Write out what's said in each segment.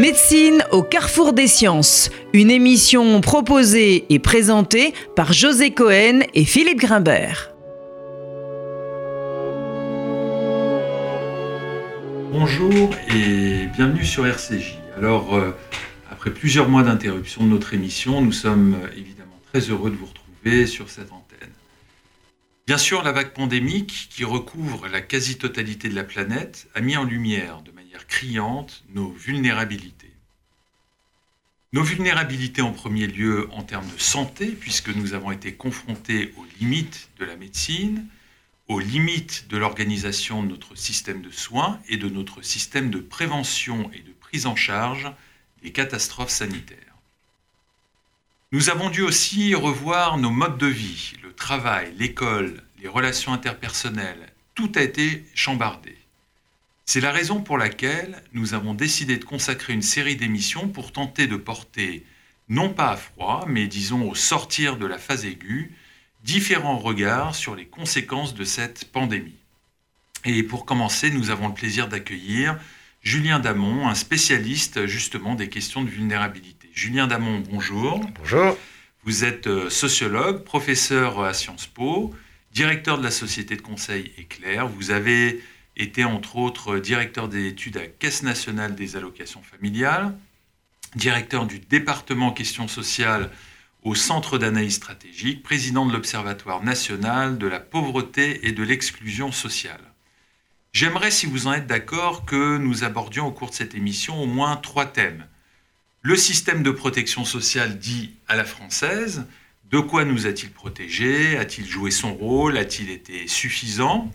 Médecine au carrefour des sciences, une émission proposée et présentée par José Cohen et Philippe Grimbert. Bonjour et bienvenue sur RCJ. Alors, euh, après plusieurs mois d'interruption de notre émission, nous sommes euh, évidemment très heureux de vous retrouver sur cette antenne. Bien sûr, la vague pandémique qui recouvre la quasi-totalité de la planète a mis en lumière de manière criante nos vulnérabilités. Nos vulnérabilités en premier lieu en termes de santé, puisque nous avons été confrontés aux limites de la médecine, aux limites de l'organisation de notre système de soins et de notre système de prévention et de prise en charge des catastrophes sanitaires. Nous avons dû aussi revoir nos modes de vie, le travail, l'école, les relations interpersonnelles. Tout a été chambardé. C'est la raison pour laquelle nous avons décidé de consacrer une série d'émissions pour tenter de porter, non pas à froid, mais disons au sortir de la phase aiguë, différents regards sur les conséquences de cette pandémie. Et pour commencer, nous avons le plaisir d'accueillir Julien Damon, un spécialiste justement des questions de vulnérabilité. Julien Damon, bonjour. Bonjour. Vous êtes euh, sociologue, professeur à Sciences Po, directeur de la société de conseil Éclair. Vous avez été entre autres directeur des études à Caisse nationale des allocations familiales, directeur du département questions sociales au Centre d'analyse stratégique, président de l'Observatoire national de la pauvreté et de l'exclusion sociale. J'aimerais, si vous en êtes d'accord, que nous abordions au cours de cette émission au moins trois thèmes. Le système de protection sociale dit à la française, de quoi nous a-t-il protégé A-t-il joué son rôle? A-t-il été suffisant?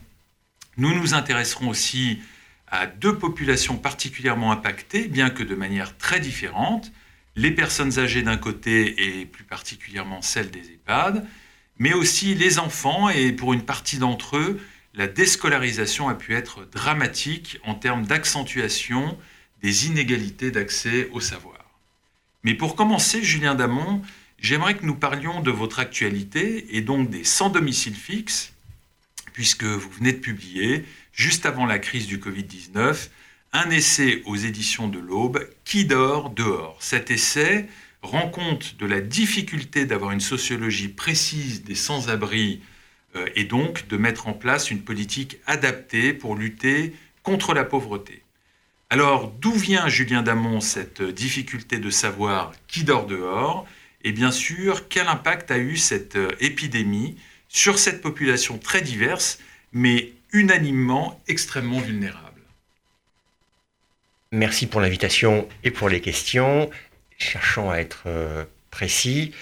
Nous nous intéresserons aussi à deux populations particulièrement impactées, bien que de manière très différente, les personnes âgées d'un côté et plus particulièrement celles des EHPAD, mais aussi les enfants et pour une partie d'entre eux, la déscolarisation a pu être dramatique en termes d'accentuation des inégalités d'accès au savoir. Mais pour commencer, Julien Damon, j'aimerais que nous parlions de votre actualité et donc des sans domicile fixe, puisque vous venez de publier, juste avant la crise du Covid-19, un essai aux éditions de l'Aube, Qui dort dehors? Cet essai rend compte de la difficulté d'avoir une sociologie précise des sans-abri euh, et donc de mettre en place une politique adaptée pour lutter contre la pauvreté. Alors, d'où vient, Julien Damon, cette difficulté de savoir qui dort dehors? Et bien sûr, quel impact a eu cette euh, épidémie sur cette population très diverse, mais unanimement extrêmement vulnérable Merci pour l'invitation et pour les questions. Cherchons à être euh, précis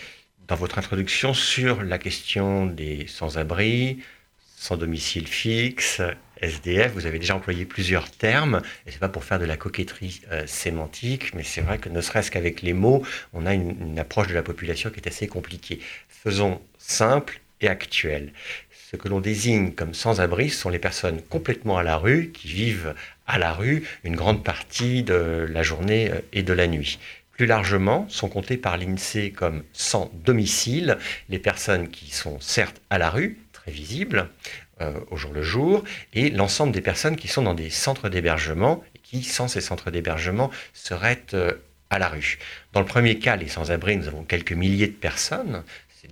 dans votre introduction sur la question des sans-abri, sans domicile fixe, SDF. Vous avez déjà employé plusieurs termes, et c'est pas pour faire de la coquetterie euh, sémantique, mais c'est vrai que ne serait-ce qu'avec les mots, on a une, une approche de la population qui est assez compliquée. Faisons simple et actuel. Ce que l'on désigne comme sans-abri sont les personnes complètement à la rue, qui vivent à la rue une grande partie de la journée euh, et de la nuit. Plus largement, sont comptées par l'INSEE comme sans domicile les personnes qui sont certes à la rue, très visibles euh, au jour le jour, et l'ensemble des personnes qui sont dans des centres d'hébergement qui, sans ces centres d'hébergement, seraient euh, à la rue. Dans le premier cas, les sans-abri, nous avons quelques milliers de personnes,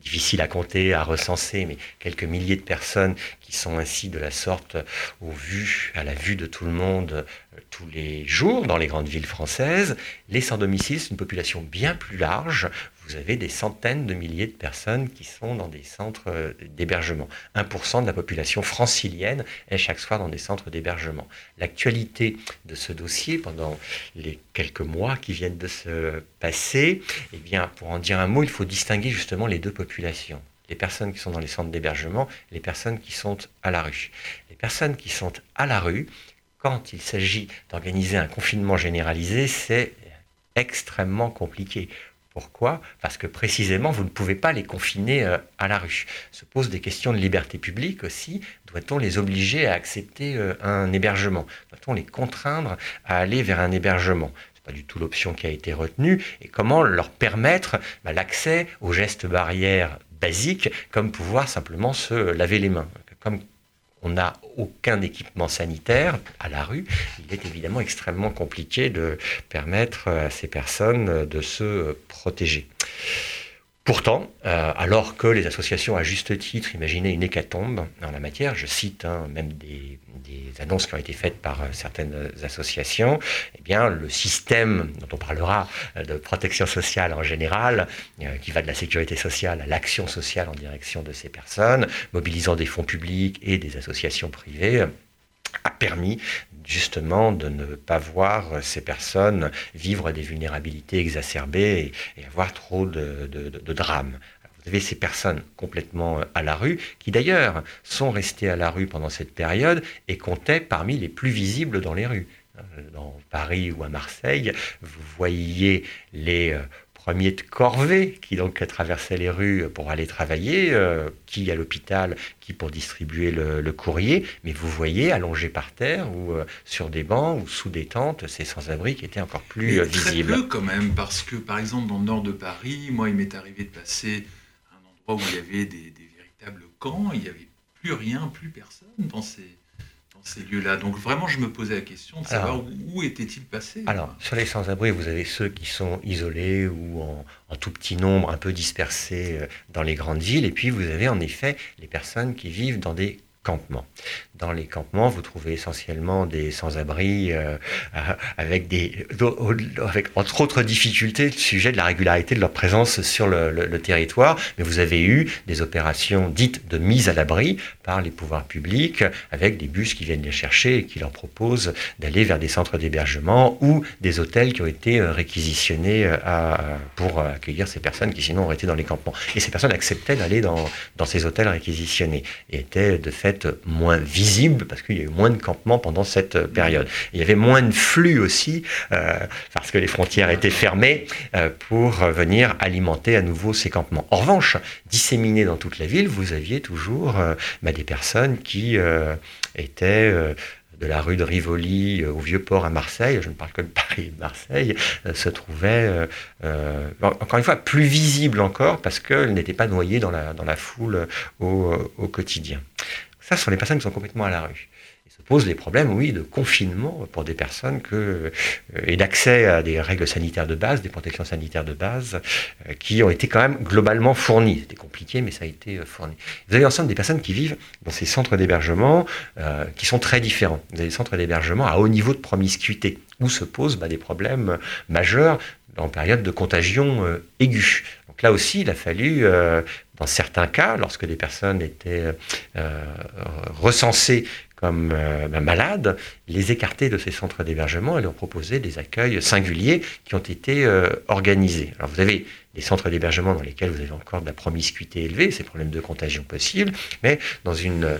difficile à compter, à recenser, mais quelques milliers de personnes qui sont ainsi de la sorte au vu, à la vue de tout le monde euh, tous les jours dans les grandes villes françaises. Les sans-domicile, une population bien plus large vous avez des centaines de milliers de personnes qui sont dans des centres euh, d'hébergement. 1% de la population francilienne est chaque soir dans des centres d'hébergement. L'actualité de ce dossier pendant les quelques mois qui viennent de se passer, eh bien, pour en dire un mot, il faut distinguer justement les deux populations les personnes qui sont dans les centres d'hébergement, les personnes qui sont à la rue. Les personnes qui sont à la rue, quand il s'agit d'organiser un confinement généralisé, c'est extrêmement compliqué. Pourquoi Parce que précisément, vous ne pouvez pas les confiner euh, à la rue. Se posent des questions de liberté publique aussi. Doit-on les obliger à accepter euh, un hébergement? Doit-on les contraindre à aller vers un hébergement? C'est pas du tout l'option qui a été retenue. Et comment leur permettre bah, l'accès aux gestes barrières basiques, comme pouvoir simplement se laver les mains, on n'a aucun équipement sanitaire à la rue, il est évidemment extrêmement compliqué de permettre à ces personnes de se protéger. Pourtant, euh, alors que les associations, à juste titre, imaginaient une hécatombe en la matière, je cite hein, même des, annonces qui ont été faites par euh, certaines associations, eh le système dont on parlera euh, de protection sociale en général, qui va de la sécurité sociale à l'action sociale en direction de ces personnes, mobilisant des fonds publics et des associations privées, a permis justement de ne pas voir ces personnes vivre des vulnérabilités exacerbées et, avoir trop de, drames. Vous avez ces personnes complètement à la rue, qui d'ailleurs sont restées à la rue pendant cette période et comptaient parmi les plus visibles dans les rues. Dans Paris ou à Marseille, vous voyez les euh, premier de corvée qui donc traversait les rues pour aller travailler, euh, qui à l'hôpital, qui pour distribuer le, courrier. Mais vous voyez, allongés par terre ou euh, sur des bancs ou sous des tentes, ces sans-abri qui étaient encore plus euh, visibles. Très peu quand même, parce que par exemple dans le nord de Paris, moi il m'est arrivé de passer à un endroit où il y avait des, des véritables camps, il n'y avait plus rien, plus personne dans ces ces lieux-là. Donc vraiment, je me posais la question de savoir où était-il passé. Alors, sur les sans-abri, vous avez ceux qui sont isolés ou en, en, tout petit nombre, un peu dispersés euh, dans les grandes villes. Et puis, vous avez en effet les personnes qui vivent dans des campements. Dans les campements, vous trouvez essentiellement des sans-abri euh, euh, avec des, avec entre autres difficultés, le sujet de la régularité de leur présence sur le, territoire. Mais vous avez eu des opérations dites de mise à l'abri par les pouvoirs publics, avec des bus qui viennent les chercher et qui leur proposent d'aller vers des centres d'hébergement ou des hôtels qui ont été euh, réquisitionnés pour accueillir ces personnes qui sinon auraient été dans les campements. Et ces personnes acceptaient d'aller dans, dans ces hôtels réquisitionnés et étaient de fait moins visible parce qu'il y a eu moins de campements pendant cette euh, période. Il y avait moins de flux aussi euh, parce que les frontières étaient fermées euh, pour venir alimenter à nouveau ces campements. En revanche, disséminés dans toute la ville, vous aviez toujours bah, des personnes qui étaient de la rue de Rivoli au Vieux-Port à Marseille, je ne parle que de Paris et de Marseille, se trouvaient, encore une fois, plus visibles encore parce qu'elles n'étaient pas noyées dans la, foule au quotidien. Ça, ce sont les personnes qui sont complètement à la rue. Il se posent des problèmes, oui, de confinement pour des personnes que, euh, et d'accès à des règles sanitaires de base, des protections sanitaires de base, euh, qui ont été quand même globalement fournies. C'était compliqué, mais ça a été euh, fourni. Vous avez ensemble des personnes qui vivent dans ces centres d'hébergement qui sont très différents. Vous avez des centres d'hébergement à haut niveau de promiscuité, où se posent bah, des problèmes majeurs en période de contagion aiguë. Là aussi, il a fallu dans certains cas, lorsque des personnes étaient euh, recensées comme euh, ben, malades, les écarter de ces centres d'hébergement et leur proposer des accueils singuliers qui ont été euh, organisés. Alors vous avez des centres d'hébergement dans lesquels vous avez encore de la promiscuité élevée, ces problèmes de contagion possibles, mais dans une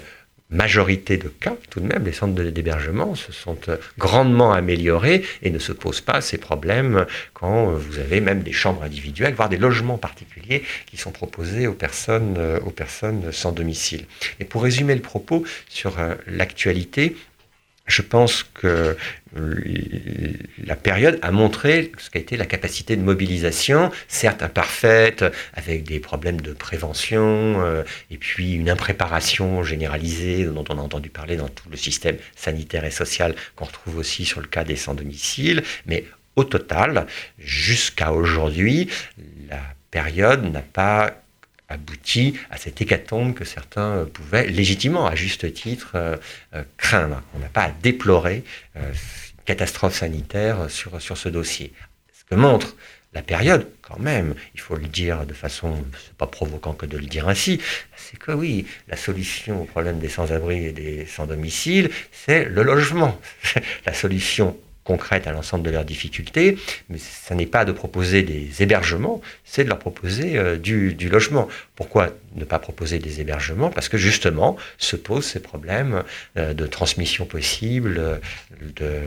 majorité de cas, tout de même, les centres d'hébergement se sont euh, grandement améliorés et ne se posent pas ces problèmes quand euh, vous avez même des chambres individuelles, voire des logements particuliers qui sont proposés aux personnes, euh, aux personnes sans domicile. Et pour résumer le propos sur l'actualité, je pense que euh, la période a montré ce qu'a été la capacité de mobilisation, certes imparfaite, avec des problèmes de prévention, euh, et puis une impréparation généralisée dont on a entendu parler dans tout le système sanitaire et social qu'on retrouve aussi sur le cas des sans-domicile, mais au total, jusqu'à aujourd'hui, la période n'a pas abouti à cette hécatombe que certains euh, pouvaient légitimement, à juste titre, euh, euh, craindre. On n'a pas à déplorer une catastrophe sanitaire sur, sur ce dossier. Ce que montre la période, quand même, il faut le dire de façon, pas provoquant que de le dire ainsi, c'est que oui, la solution au problème des sans-abri et des sans-domicile, c'est le logement. la solution concrètes à l'ensemble de leurs difficultés, mais ce n'est pas de proposer des hébergements, c'est de leur proposer euh, du, logement. Pourquoi ne pas proposer des hébergements? Parce que justement se posent ces problèmes euh, de transmission possible, euh, de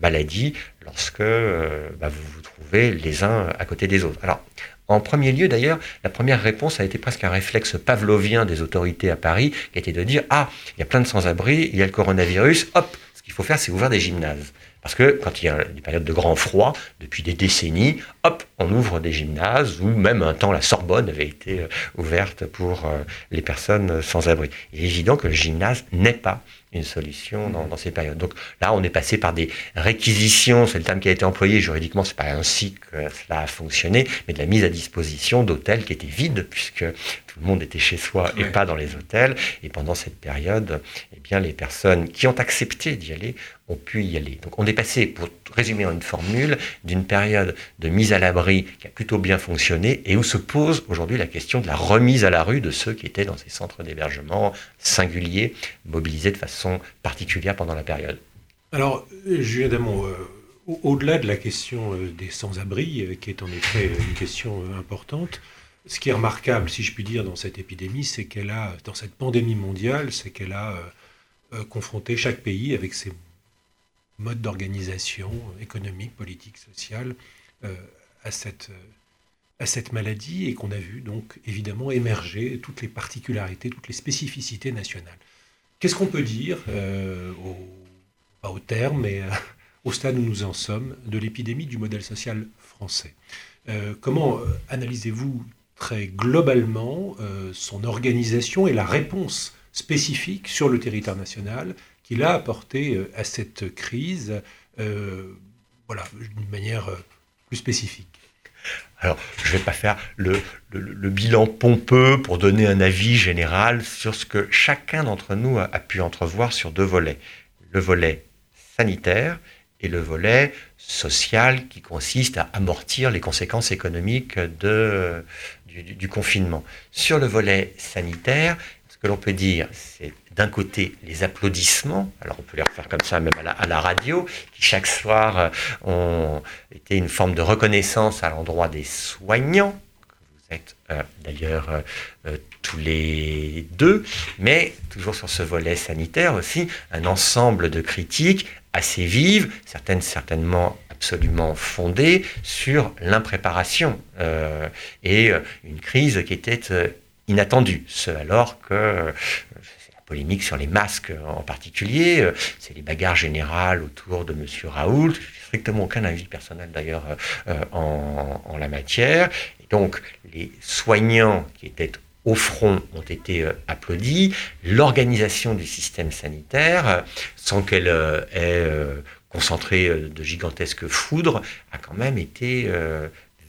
maladies, lorsque bah, vous vous trouvez les uns à côté des autres. Alors, en premier lieu, d'ailleurs, la première réponse a été presque un réflexe pavlovien des autorités à Paris, qui était de dire Ah, il y a plein de sans-abri, il y a le coronavirus, hop, ce qu'il faut faire, c'est ouvrir des gymnases. Parce que quand il y a des périodes de grand froid, depuis des décennies, hop, on ouvre des gymnases, ou même un temps la Sorbonne avait été euh, ouverte pour euh, les personnes sans abri. Il est évident que le gymnase n'est pas une solution dans, ces périodes. Donc là, on est passé par des réquisitions, c'est le terme qui a été employé juridiquement, c'est pas ainsi que cela a fonctionné, mais de la mise à disposition d'hôtels qui étaient vides, puisque tout le monde était chez soi et pas dans les hôtels. Et pendant cette période, bien, les personnes qui ont accepté d'y aller ont pu y aller. Donc on est passé, pour résumer en une formule, d'une période de mise à l'abri qui a plutôt bien fonctionné et où se pose aujourd'hui la question de la remise à la rue de ceux qui étaient dans ces centres d'hébergement singuliers, mobilisés de façon particulière pendant la période. Alors, Julien Damon, euh, au-delà de la question euh, des sans-abri, euh, qui est en effet une question importante, ce qui est remarquable, si je puis dire, dans cette épidémie, c'est qu'elle a, dans cette pandémie mondiale, c'est qu'elle a confronté chaque pays avec ses mode d'organisation économique, politique, sociale euh, à, cette, à cette maladie et qu'on a vu donc évidemment émerger toutes les particularités, toutes les spécificités nationales. Qu'est-ce qu'on peut dire, euh, au, pas au terme, mais euh, au stade où nous en sommes, de l'épidémie du modèle social français? Comment analysez-vous très globalement son organisation et la réponse spécifique sur le territoire national qu'il a apporté euh, à cette crise, euh, voilà, d'une manière euh, plus spécifique. Alors, je ne vais pas faire le, bilan pompeux pour donner un avis général sur ce que chacun d'entre nous a, pu entrevoir sur deux volets. Le volet sanitaire et le volet social qui consiste à amortir les conséquences économiques du confinement. Sur le volet sanitaire, que l'on peut dire, c'est d'un côté les applaudissements, alors on peut les refaire comme ça même à la, radio, qui chaque soir euh, ont été une forme de reconnaissance à l'endroit des soignants, vous êtes euh, d'ailleurs euh, tous les deux, mais toujours sur ce volet sanitaire aussi, un ensemble de critiques assez vives, certaines certainement absolument fondées sur l'impréparation et une crise qui était inattendue, ce alors que polémique sur les masques en particulier. Euh, c'est les bagarres générales autour de M. Raoult. Strictement aucun avis personnel d'ailleurs euh, en, la matière. Et donc les soignants qui étaient au front ont été euh, applaudis. L'organisation du système sanitaire, sans qu'elle ait concentré de gigantesques foudres, a quand même été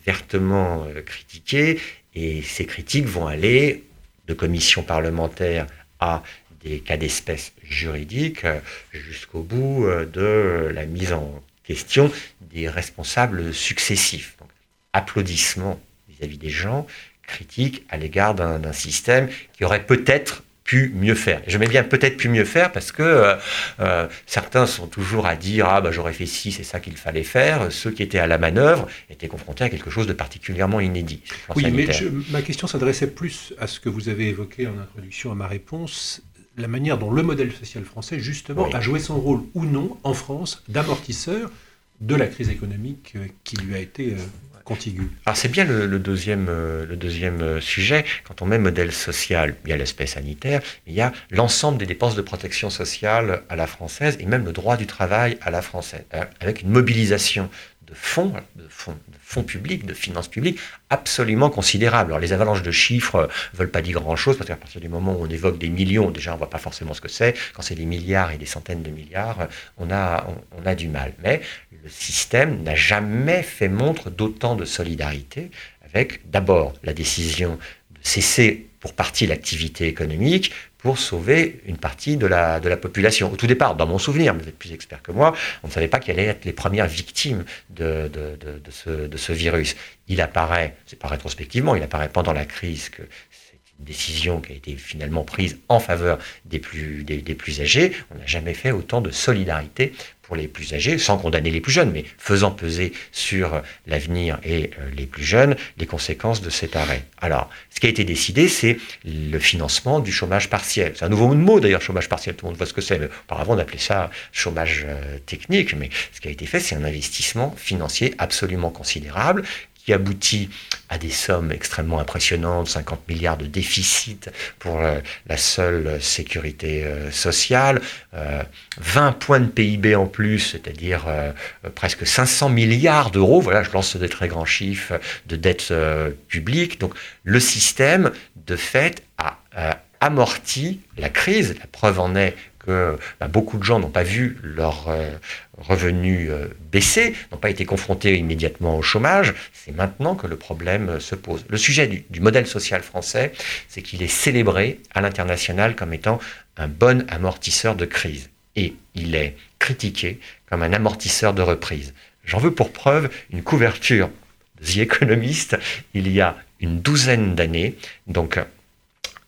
vertement critiquée. Et ces critiques vont aller de commissions parlementaires à des cas d'espèce juridiques euh, jusqu'au bout euh, de la mise en question des responsables successifs. Donc, applaudissements vis-à-vis des gens, critiques à l'égard d'un système qui aurait peut-être pu mieux faire. Je mets bien peut-être pu mieux faire parce que euh, euh, certains sont toujours à dire ah bah j'aurais fait ci, c'est ça qu'il fallait faire. Ceux qui étaient à la manœuvre étaient confrontés à quelque chose de particulièrement inédit. Oui, mais ma question s'adressait plus à ce que vous avez évoqué en introduction à ma réponse, la manière dont le modèle social français justement a joué son rôle ou non en France d'amortisseur de la crise économique euh, qui lui a été alors c'est bien le, deuxième, euh, euh, sujet. Quand on met modèle social, il y a l'aspect sanitaire, il y a l'ensemble des dépenses de protection sociale à la française et même le droit du travail à la française, hein, avec une mobilisation de fonds, de fonds, publics, de finances publiques, absolument considérable. Alors les avalanches de chiffres ne euh, veulent pas dire grand-chose, parce qu'à partir du moment où on évoque des millions, déjà on ne voit pas forcément ce que c'est. Quand c'est des milliards et des centaines de milliards, on a, on, a du mal. Mais le système n'a jamais fait montre d'autant de solidarité, avec d'abord la décision de cesser pour partie l'activité économique, pour sauver une partie de la, population. Au tout départ, dans mon souvenir, vous êtes plus expert que moi, on ne savait pas quelles allaient être les premières victimes de, ce, virus. Il apparaît, c'est pas rétrospectivement, il apparaît pendant la crise que c'est une décision qui a été finalement prise en faveur des plus, des plus âgés. On n'a jamais fait autant de solidarité les plus âgés, sans condamner les plus jeunes, mais faisant peser sur l'avenir et euh, les plus jeunes les conséquences de cet arrêt. Alors, ce qui a été décidé, c'est le financement du chômage partiel. C'est un nouveau mot d'ailleurs, chômage partiel, tout le monde voit ce que c'est. Auparavant, on appelait ça chômage euh, technique, mais ce qui a été fait, c'est un investissement financier absolument considérable qui aboutit à des sommes extrêmement impressionnantes, 50 milliards de déficit pour euh, la seule sécurité euh, sociale, 20 points de PIB en plus, c'est-à-dire presque 500 milliards d'euros, voilà, je lance des très grands chiffres de dette publique. Donc le système, de fait, a amorti la crise. La preuve en est que bah, beaucoup de gens n'ont pas vu leurs euh, revenus euh, baisser, n'ont pas été confrontés immédiatement au chômage. C'est maintenant que le problème euh, se pose. Le sujet du, modèle social français, c'est qu'il est célébré à l'international comme étant un bon amortisseur de crise. Et il est critiqué comme un amortisseur de reprise. J'en veux pour preuve une couverture The Economist il y a une douzaine d'années. Donc,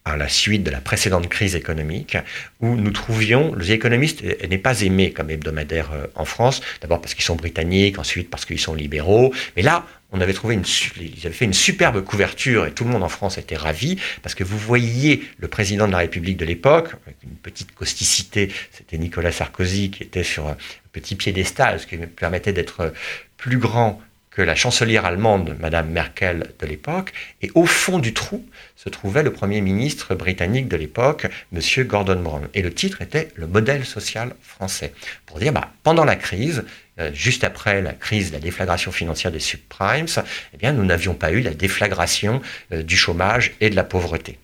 à la suite de la précédente crise économique, où nous trouvions, le The Economist n'est pas aimé comme hebdomadaire euh, en France, d'abord parce qu'ils sont britanniques, ensuite parce qu'ils sont libéraux, mais là, on avait trouvé une, ils avaient fait une superbe couverture et tout le monde en France était ravi parce que vous voyiez le président de la République de l'époque, avec une petite causticité, c'était Nicolas Sarkozy qui était sur un petit piédestal, ce qui permettait d'être plus grand que la chancelière allemande, Madame Merkel de l'époque, et au fond du trou se trouvait le Premier ministre britannique de l'époque, Monsieur Gordon Brown. Et le titre était Le modèle social français. Pour dire, bah, pendant la crise, euh, juste après la crise, la déflagration financière des subprimes, eh bien, nous n'avions pas eu la déflagration euh, du chômage et de la pauvreté.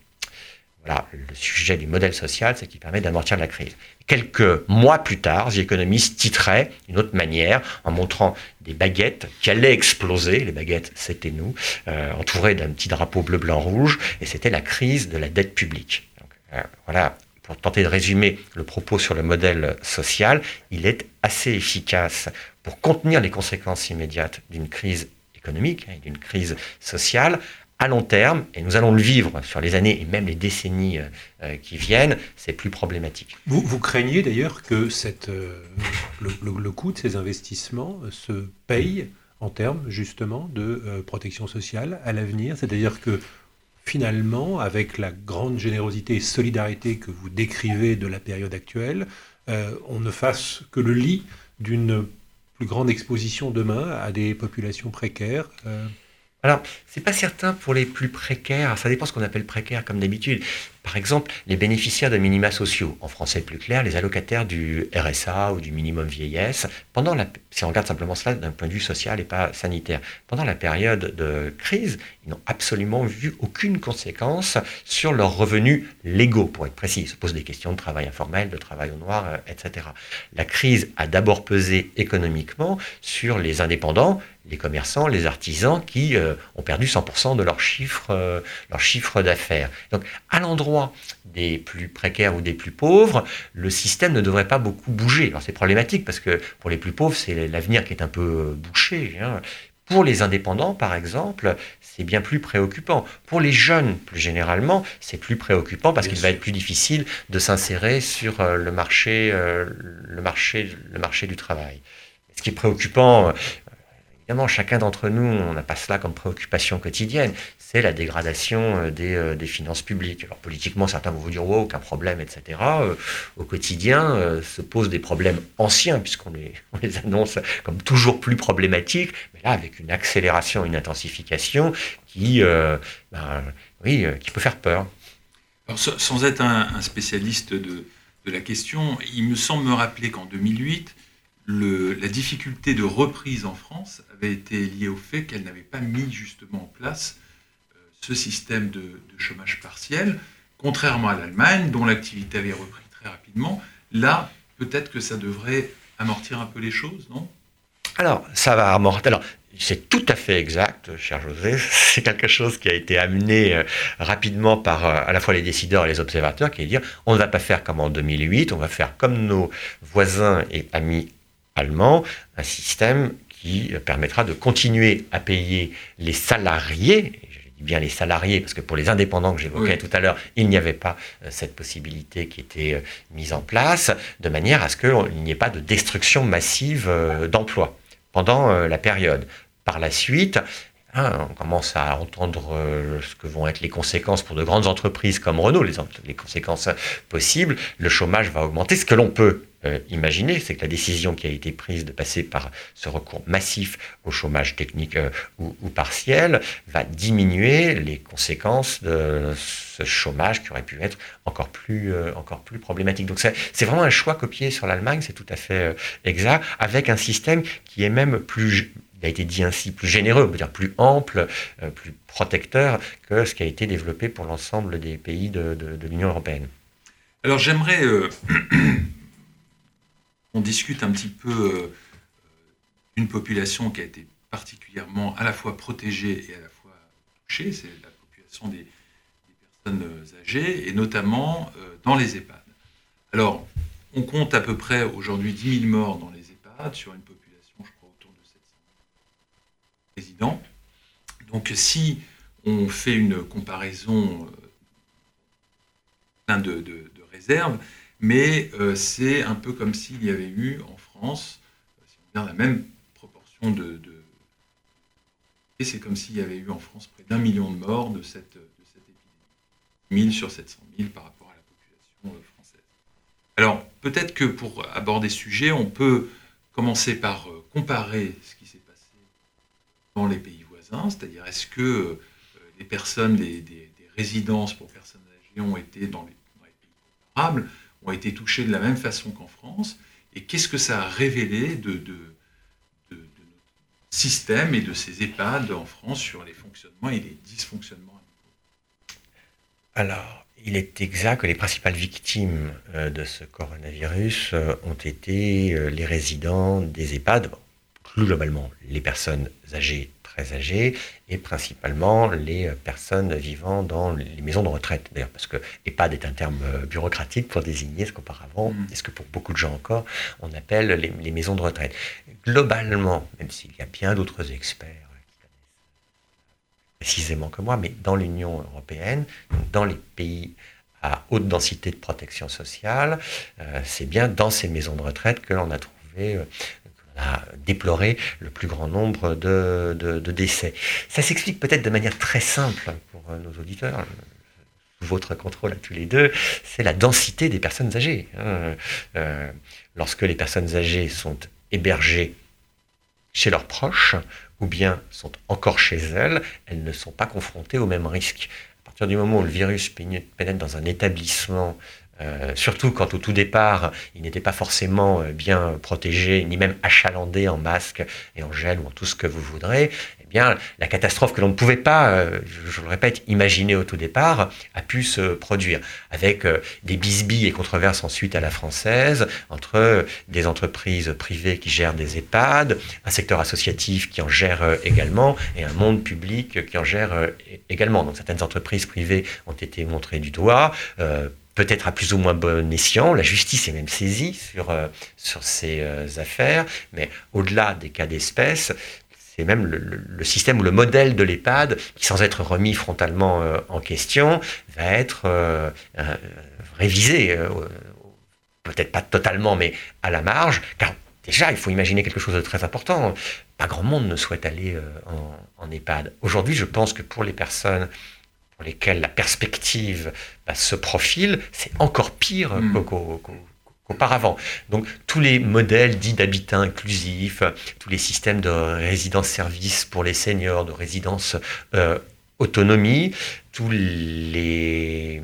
Voilà, le sujet du modèle social, c'est qu'il permet d'amortir la crise. Quelques mois plus tard, The Economist titrait d'une autre manière en montrant des baguettes qui allaient exploser. Les baguettes, c'était nous, euh, entourées d'un petit drapeau bleu, blanc, rouge, et c'était la crise de la dette publique. Euh, voilà, pour tenter de résumer le propos sur le modèle social, il est assez efficace pour contenir les conséquences immédiates d'une crise économique, et hein, d'une crise sociale, à long terme, et nous allons le vivre sur les années et même les décennies euh, euh, qui viennent, c'est plus problématique. Vous, craignez d'ailleurs que cette, euh, le, coût de ces investissements se paye en termes justement de protection sociale à l'avenir, c'est-à-dire que finalement, avec la grande générosité et solidarité que vous décrivez de la période actuelle, on ne fasse que le lit d'une plus grande exposition demain à des populations précaires alors, c'est pas certain pour les plus précaires. Ça dépend ce qu'on appelle précaire, comme d'habitude. Par exemple, les bénéficiaires de minima sociaux, en français plus clair, les allocataires du RSA ou du minimum vieillesse, pendant la, si on regarde simplement cela d'un point de vue social et pas sanitaire, pendant la période de crise, ils n'ont absolument vu aucune conséquence sur leurs revenus légaux, pour être précis. Ils se posent des questions de travail informel, de travail au noir, euh, etc. La crise a d'abord pesé économiquement sur les indépendants, les commerçants, les artisans qui euh, ont perdu 100% de leur chiffre, euh, leur chiffre d'affaires. Donc, à l'endroit des plus précaires ou des plus pauvres, le système ne devrait pas beaucoup bouger. Alors c'est problématique parce que pour les plus pauvres, c'est l'avenir qui est un peu euh, bouché. Hein. Pour les indépendants, par exemple, c'est bien plus préoccupant. Pour les jeunes, plus généralement, c'est plus préoccupant parce qu'il va être plus difficile de s'insérer sur euh, le marché, le, marché, le marché du travail. Ce qui est préoccupant, chacun d'entre nous, on n'a pas cela comme préoccupation quotidienne c'est la dégradation euh, euh, des, finances publiques. Alors politiquement, certains vont vous dire, wow, aucun problème, etc. Euh, au quotidien, se posent des problèmes anciens, puisqu'on les, annonce comme toujours plus problématiques, mais là, avec une accélération, une intensification qui, ben, oui, qui peut faire peur. sans être un, spécialiste de, la question, il me semble me rappeler qu'en 2008, la difficulté de reprise en France avait été liée au fait qu'elle n'avait pas mis justement en place ce système de, chômage partiel, contrairement à l'Allemagne, dont l'activité avait repris très rapidement. Là, peut-être que ça devrait amortir un peu les choses, non? Alors, ça va amortir. Alors, c'est tout à fait exact, cher José. C'est quelque chose qui a été amené euh, rapidement par euh, à la fois les décideurs et les observateurs, qui est de dire on ne va pas faire comme en 2008, on va faire comme nos voisins et amis allemands, un système qui permettra de continuer à payer les salariés, bien les salariés, parce que pour les indépendants que j'évoquais tout à l'heure, il n'y avait pas euh, cette possibilité qui était euh, mise en place, de manière à ce qu'il n'y ait pas de destruction massive euh, d'emplois pendant la période. Par la suite, hein, on commence à entendre ce que vont être les conséquences pour de grandes entreprises comme Renault, les, conséquences possibles. Le chômage va augmenter, ce que l'on peut euh, imaginer. C'est que la décision qui a été prise de passer par ce recours massif au chômage technique euh, ou, partiel va diminuer les conséquences de ce chômage qui aurait pu être euh, encore plus problématique. Donc c'est vraiment un choix copié sur l'Allemagne, c'est tout à fait exact, avec un système qui est même plus il a été dit ainsi, plus généreux, plus ample, plus protecteur que ce qui a été développé pour l'ensemble des pays de, l'Union européenne. Alors j'aimerais on discute un petit peu euh, d'une population qui a été particulièrement à la fois protégée et à la fois touchée, c'est la population des, personnes âgées, et notamment euh, dans les EHPAD. Alors, on compte à peu près aujourd'hui 10 000 morts dans les EHPAD, sur une population, je crois, autour de 700 résidents. Donc, si on fait une comparaison euh, plein de, de réserves, mais euh, c'est un peu comme s'il y avait eu en France, euh, si on regarde la même proportion de, et c'est comme s'il y avait eu en France près d'un million de morts de cette, de cette épidémie, 1000 sur 700 000 par rapport à la population française. Alors peut-être que pour aborder ce sujet, on peut commencer par comparer ce qui dans les pays voisins, c'est-à-dire est-ce que les personnes, des, résidences pour personnes âgées ont été dans les, pays comparables ont été touchés de la même façon qu'en France Et qu'est-ce que ça a révélé de, notre système et de ces EHPAD en France sur les fonctionnements et les dysfonctionnements Alors, il est exact que les principales victimes euh, de ce coronavirus euh, ont été euh, les résidents des EHPAD, plus globalement les personnes âgées très âgées et principalement les personnes vivant dans les maisons de retraite. D'ailleurs, parce que EHPAD est un terme euh, bureaucratique pour désigner ce qu'auparavant, mm. et ce que pour beaucoup de gens encore, on appelle les, maisons de retraite. Globalement, même s'il y a bien d'autres experts qui connaissent précisément que moi, mais dans l'Union européenne, dans les pays à haute densité de protection sociale, euh, c'est bien dans ces maisons de retraite que l'on a trouvé euh, a déploré le plus grand nombre de, décès. Ça s'explique peut-être de manière très simple pour euh, nos auditeurs. Votre contrôle à tous les deux, c'est la densité des personnes âgées. Hein. Euh, lorsque les personnes âgées sont hébergées chez leurs proches ou bien sont encore chez elles, elles ne sont pas confrontées au même risque. À partir du moment où le virus pénètre dans un établissement euh, surtout quand au tout départ, il n'était pas forcément euh, bien protégé, ni même achalandé en masque et en gel ou en tout ce que vous voudrez, eh bien, la catastrophe que l'on ne pouvait pas, euh, je, le répète, imaginer au tout départ, a pu se produire, avec des bisbilles et controverses ensuite à la française, entre des entreprises privées qui gèrent des EHPAD, un secteur associatif qui en gère également, et un monde public qui en gère également. Donc certaines entreprises privées ont été montrées du doigt peut-être à plus ou moins bon escient. La justice est même saisie sur, euh, sur ces euh, affaires, mais au-delà des cas d'espèce, c'est même le, système ou le modèle de l'EHPAD qui, sans être remis frontalement euh, en question, va être révisé, peut-être pas totalement, mais à la marge, car déjà, il faut imaginer quelque chose de très important. Pas grand monde ne souhaite aller en, en EHPAD. Aujourd'hui, je pense que pour les personnes lesquels la perspective bah, se profile, c'est encore pire mm. qu'auparavant. Donc tous les modèles dits d'habitat inclusif, tous les systèmes de résidence-service pour les seniors, de résidence euh, autonomie, tous les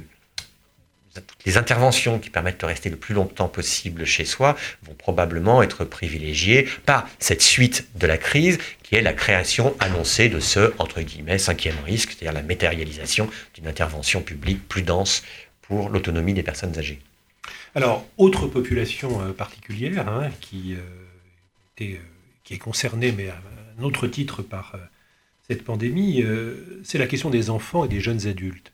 les interventions qui permettent de rester le plus longtemps possible chez soi vont probablement être privilégiées par cette suite de la crise qui est la création annoncée de ce, entre guillemets, cinquième risque, c'est-à-dire la matérialisation d'une intervention publique plus dense pour l'autonomie des personnes âgées. Alors, autre population euh, particulière hein, euh, euh, qui est concernée, mais à un autre titre par cette pandémie, c'est la question des enfants et des jeunes adultes.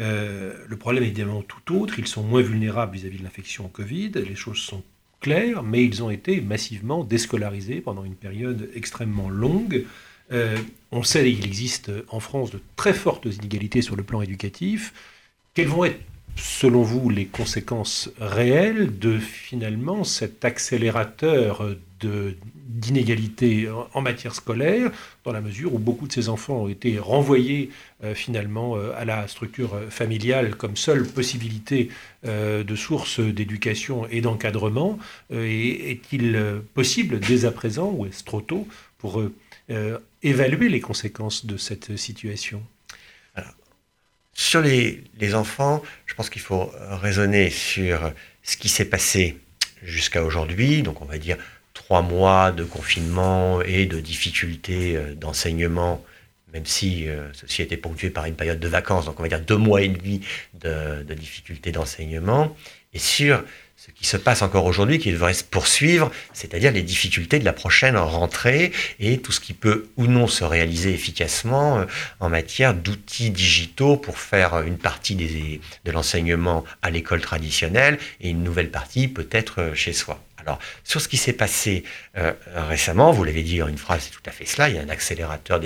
Le problème est évidemment tout autre, ils sont moins vulnérables vis-à-vis de l'infection Covid, les choses sont clair, mais ils ont été massivement déscolarisés pendant une période extrêmement longue. Euh, on sait qu'il existe en France de très fortes inégalités sur le plan éducatif. Quelles vont être, selon vous, les conséquences réelles de finalement cet accélérateur d'inégalité en matière scolaire, dans la mesure où beaucoup de ces enfants ont été renvoyés euh, finalement euh, à la structure familiale comme seule possibilité euh, de source d'éducation et d'encadrement. Est-il possible dès à présent, ou est-ce trop tôt, pour évaluer les conséquences de cette situation? Sur les, enfants, je pense qu'il faut raisonner sur ce qui s'est passé jusqu'à aujourd'hui, donc on va dire trois mois de confinement et de difficultés euh, d'enseignement, même si euh, ceci était ponctué par une période de vacances, donc on va dire deux mois et demi de, de difficultés d'enseignement, et sur ce qui se passe encore aujourd'hui, qui devrait se poursuivre, c'est-à-dire les difficultés de la prochaine rentrée et tout ce qui peut ou non se réaliser efficacement euh, en matière d'outils digitaux pour faire une partie de l'enseignement à l'école traditionnelle et une nouvelle partie peut-être euh, chez soi. Alors, sur ce qui s'est passé euh, récemment, vous l'avez dit en une phrase, c'est tout à fait cela, il y a un accélérateur,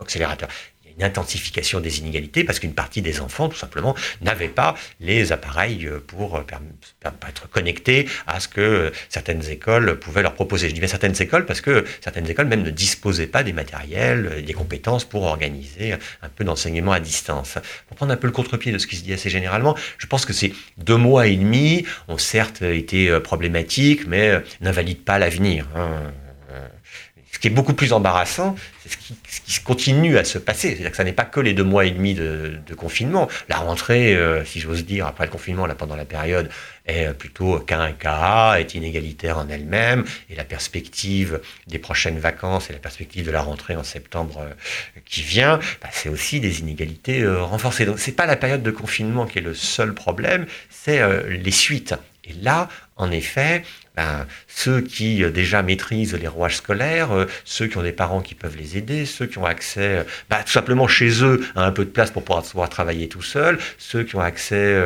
accélérateur une intensification des inégalités parce qu'une partie des enfants, tout simplement, n'avaient pas les appareils euh, pour euh, être connectés à ce que certaines écoles pouvaient leur proposer. Je dis bien certaines écoles parce que certaines écoles même ne disposaient pas des matériels, euh, des compétences pour organiser un peu d'enseignement à distance. Pour prendre un peu le contre-pied de ce qui se dit assez généralement, je pense que ces deux mois et demi ont certes été problématiques, mais n'invalident pas l'avenir. Hein ce qui est beaucoup plus embarrassant, c'est ce qui, ce qui, continue à se passer. C'est-à-dire que ça n'est pas que les deux mois et demi de, confinement. La rentrée, euh, si j'ose dire, après le confinement, là, pendant la période, est plutôt qu'un cas, est inégalitaire en elle-même, et la perspective des prochaines vacances et la perspective de la rentrée en septembre euh, qui vient, bah, c'est aussi des inégalités euh, renforcées. Donc c'est pas la période de confinement qui est le seul problème, c'est les suites. Et là, en effet, ben, ceux qui euh, déjà maîtrisent les rouages scolaires, euh, ceux qui ont des parents qui peuvent les aider, ceux qui ont accès euh, ben, tout simplement chez eux à un peu de place pour pouvoir, travailler tout seul, ceux qui ont accès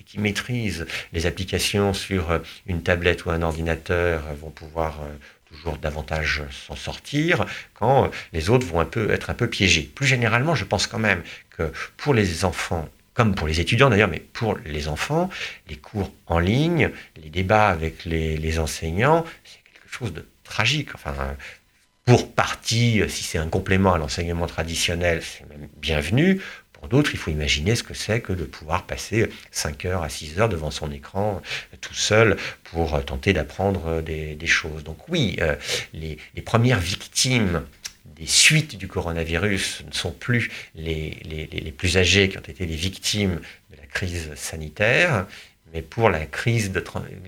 et qui maîtrisent les applications sur une tablette ou un ordinateur vont pouvoir toujours davantage s'en sortir quand les autres vont un peu, être un peu piégés. Plus généralement, je pense quand même que pour les enfants comme pour les étudiants d'ailleurs, mais pour les enfants, les cours en ligne, les débats avec les, enseignants, c'est quelque chose de tragique. Enfin, pour partie, si c'est un complément à l'enseignement traditionnel, c'est même bienvenu. Pour d'autres, il faut imaginer ce que c'est que de pouvoir passer 5 heures à 6 heures devant son écran tout seul pour tenter d'apprendre des, choses. Donc oui, euh, les premières victimes des suites du coronavirus ne sont plus les, les, plus âgés qui ont été les victimes de la crise sanitaire, mais pour la crise de,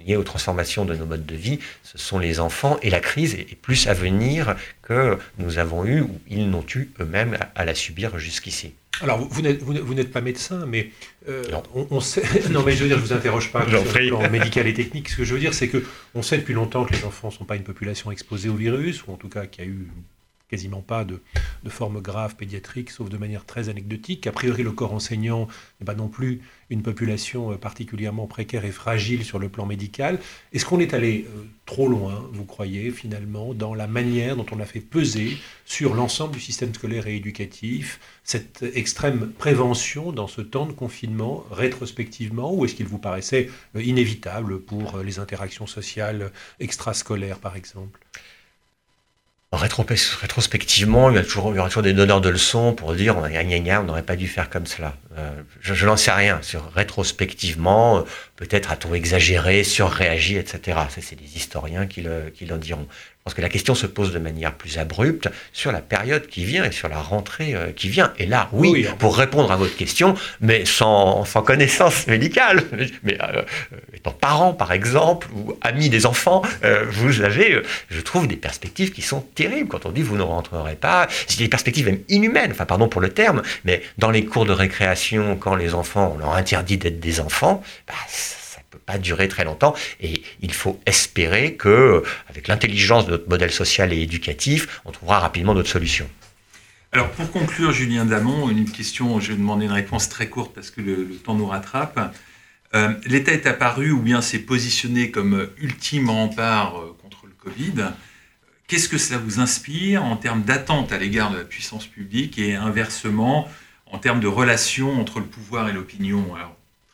liée aux transformations de nos modes de vie, ce sont les enfants et la crise est plus à venir que nous avons eu ou ils n'ont eu eux-mêmes à, la subir jusqu'ici. Alors, vous, vous n'êtes pas médecin, mais euh, on, sait. non, mais je veux dire, je vous interroge pas sur le plan médical et technique. Ce que je veux dire, c'est que on sait depuis longtemps que les enfants ne sont pas une population exposée au virus, ou en tout cas qu'il y a eu quasiment pas de, de forme grave pédiatrique, sauf de manière très anecdotique. A priori, le corps enseignant n'est pas non plus une population euh, particulièrement précaire et fragile sur le plan médical. Est-ce qu'on est allé euh, trop loin, vous croyez, finalement, dans la manière dont on a fait peser sur l'ensemble du système scolaire et éducatif cette extrême prévention dans ce temps de confinement, rétrospectivement, ou est-ce qu'il vous paraissait euh, inévitable pour les interactions sociales extrascolaires, par exemple? Rétrospectivement, il y, aura toujours des donneurs de leçons pour dire on n'aurait pas dû faire comme cela. Euh, je, n'en sais rien. Sur rétrospectivement, peut-être a-t-on exagéré, surréagi, etc. c'est des historiens qui, le, qui l'en diront. Parce que la question se pose de manière plus abrupte sur la période qui vient et sur la rentrée euh, qui vient. Et là, oui, pour répondre à votre question, mais sans, sans connaissance médicale, mais euh, étant parent par exemple, ou ami des enfants, euh, vous avez, je trouve, des perspectives qui sont terribles. Quand on dit vous ne rentrerez pas, c'est des perspectives même inhumaines, enfin pardon pour le terme, mais dans les cours de récréation, quand les enfants, on leur interdit d'être des enfants, bah, peut pas durer très longtemps et il faut espérer que, avec l'intelligence de notre modèle social et éducatif, on trouvera rapidement d'autres solutions. Alors pour conclure, Julien Damon, une question, je vais demander une réponse très courte parce que le, temps nous rattrape. Euh, L'État est apparu ou bien s'est positionné comme ultime rempart euh, contre le Covid. Qu'est-ce que cela vous inspire en termes d'attente à l'égard de la puissance publique et inversement en termes de relation entre le pouvoir et l'opinion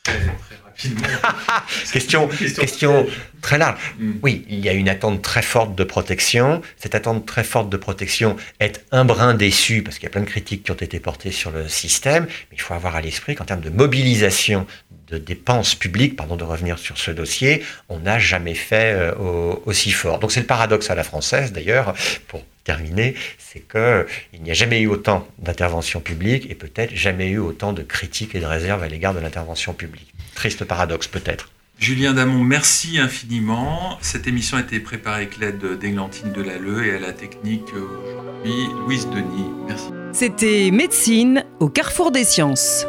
très, très rapidement. question, question, très large. Mm. Oui, il y a une attente très forte de protection. Cette attente très forte de protection est un brin déçu parce qu'il y a plein de critiques qui ont été portées sur le système. Mais il faut avoir à l'esprit qu'en termes de mobilisation de dépenses publiques, pardon de revenir sur ce dossier, on n'a jamais fait euh, aussi fort. Donc c'est le paradoxe à la française d'ailleurs, pour terminer, c'est qu'il n'y a jamais eu autant d'interventions publiques et peut-être jamais eu autant de critiques et de réserves à l'égard de l'intervention publique. Triste paradoxe peut-être. Julien Damon, merci infiniment. Cette émission a été préparée avec l'aide d'Églantine Delalleux et à la technique aujourd'hui Louise Denis. Merci. C'était Médecine au carrefour des sciences.